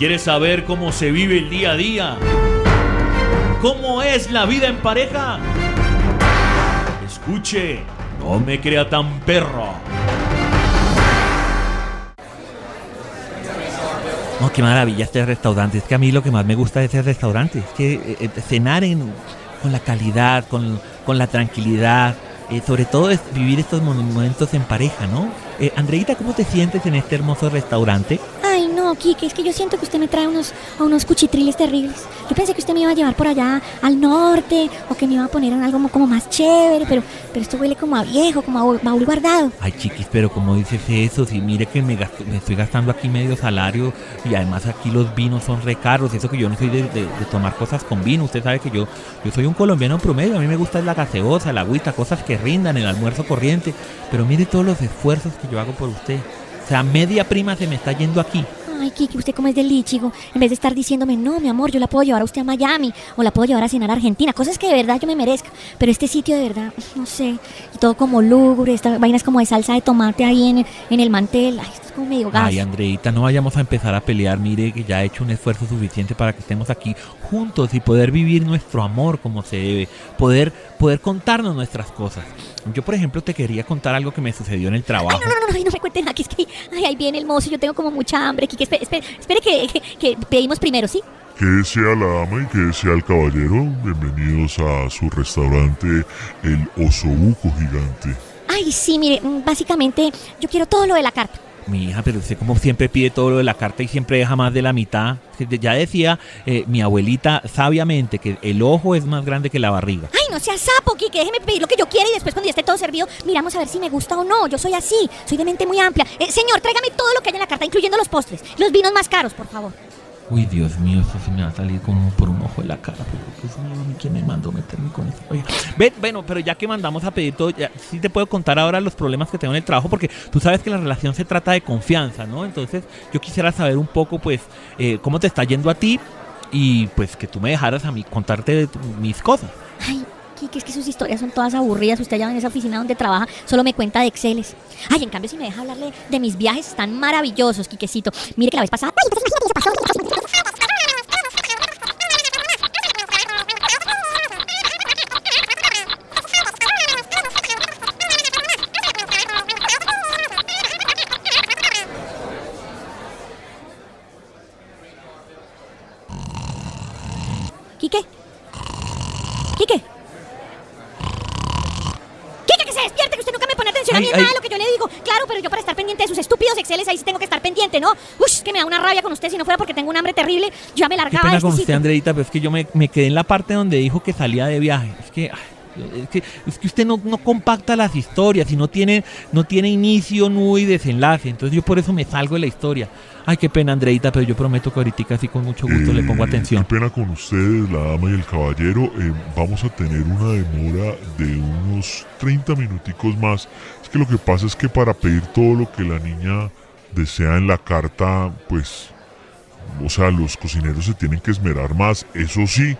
Quieres saber cómo se vive el día a día, cómo es la vida en pareja, escuche, no me crea tan perro. No, qué maravilla este restaurante. Es que a mí lo que más me gusta de este restaurante es que eh, eh, cenar en, con la calidad, con, con la tranquilidad, eh, sobre todo es vivir estos momentos en pareja, ¿no? Eh, Andreita, ¿cómo te sientes en este hermoso restaurante? No, Kike, es que yo siento que usted me trae unos, unos cuchitriles terribles. Yo pensé que usted me iba a llevar por allá al norte o que me iba a poner en algo como, como más chévere, pero, pero esto huele como a viejo, como a baúl- guardado. Ay, chiquis, pero ¿cómo dices eso? Si mire que me, gasto- me estoy gastando aquí medio salario y además aquí los vinos son re caros. Eso que yo no soy de tomar cosas con vino. Usted sabe que yo, yo soy un colombiano promedio. A mí me gusta la gaseosa, la agüita, cosas que rindan, el almuerzo corriente. Pero mire todos los esfuerzos que yo hago por usted. O sea, media prima se me está yendo aquí. Ay, Kike, usted como es del lichigo. En vez de estar diciéndome, no, mi amor, yo la puedo llevar a usted a Miami o la puedo llevar a cenar a Argentina. Cosas que de verdad yo me merezca. Pero este sitio de verdad, no sé. Y todo como lúgubre, esta vaina es como de salsa de tomate ahí en, en el mantel. Ay, esto es como medio gas. Ay, Andreita, no vayamos a empezar a pelear. Mire que ya he hecho un esfuerzo suficiente para que estemos aquí juntos y poder vivir nuestro amor como se debe. Poder, poder contarnos nuestras cosas. Yo, por ejemplo, te quería contar algo que me sucedió en el trabajo. No, no, no, no, no me cuente nada, que es que ay, ahí viene el mozo, yo tengo como mucha hambre, Kike, espere, espere, espere que, que, que pedimos primero, ¿sí? Que sea la dama y que sea el caballero. Bienvenidos a su restaurante El Osobuco Gigante. Ay, sí, mire, mm, básicamente yo quiero todo lo de la carta. Mi hija, pero usted como siempre pide todo lo de la carta y siempre deja más de la mitad. Ya decía eh, mi abuelita sabiamente que el ojo es más grande que la barriga. Ay, no sea sapo, Kike, déjeme pedir lo que yo quiera y después cuando ya esté todo servido, miramos a ver si me gusta o no. Yo soy así, soy de mente muy amplia. Eh, señor, tráigame todo lo que hay en la carta, incluyendo los postres, los vinos más caros, por favor. Uy, Dios mío, eso se me va a salir como por un ojo de la cara. Pero Dios mío, ¿a mí quién me mandó meterme con eso? Oiga, Ven, bueno, pero ya que mandamos a pedir todo, ya, sí te puedo contar ahora los problemas que tengo en el trabajo, porque tú sabes que la relación se trata de confianza, ¿no? Entonces, yo quisiera saber un poco, pues, eh, cómo te está yendo a ti y, pues, que tú me dejaras a mí contarte de mis cosas. Ay, Kike, es que sus historias son todas aburridas. Usted allá en esa oficina donde trabaja solo me cuenta de Exceles. Ay, en cambio, si me deja hablarle de mis viajes, están maravillosos, Kikecito. Mire que la vez pasada. Ay, entonces imagínate, eso Quique. Quique. Quique, que se despierte, que usted nunca me pone atención a mí ay. nada de lo que yo le digo. Claro, pero yo para estar pendiente de sus estúpidos Exceles, ahí sí tengo que estar pendiente, ¿no? Es que me da una rabia con usted. Si no fuera porque tengo un hambre terrible, yo ya me Qué largaba de pena este con usted, sitio. Andreita, pero es que yo me, me quedé en la parte donde dijo que salía de viaje. Es que, ay, es que, es que usted no, no compacta las historias y no tiene, no tiene inicio, nudo y desenlace. Entonces yo por eso me salgo de la historia. Ay, qué pena, Andreita, pero yo prometo que ahorita así con mucho gusto le pongo Eh, atención. Qué pena con ustedes, la dama y el caballero. Eh, vamos a tener una demora de unos 30 minuticos más. Es que lo que pasa es que para pedir todo lo que la niña desea en la carta, pues, o sea, los cocineros se tienen que esmerar más. Eso sí,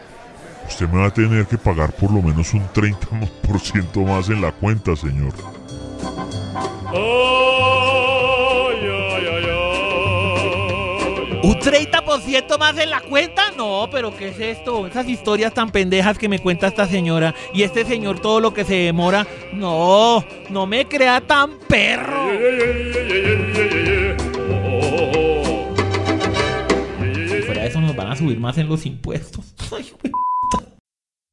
usted me va a tener que pagar por lo menos un 30% más en la cuenta, señor. ¿Un 30% más en la cuenta? No, pero ¿qué es esto? Esas historias tan pendejas que me cuenta esta señora y este señor todo lo que se demora. No, no me crea tan perro. van a subir más en los impuestos. Ay.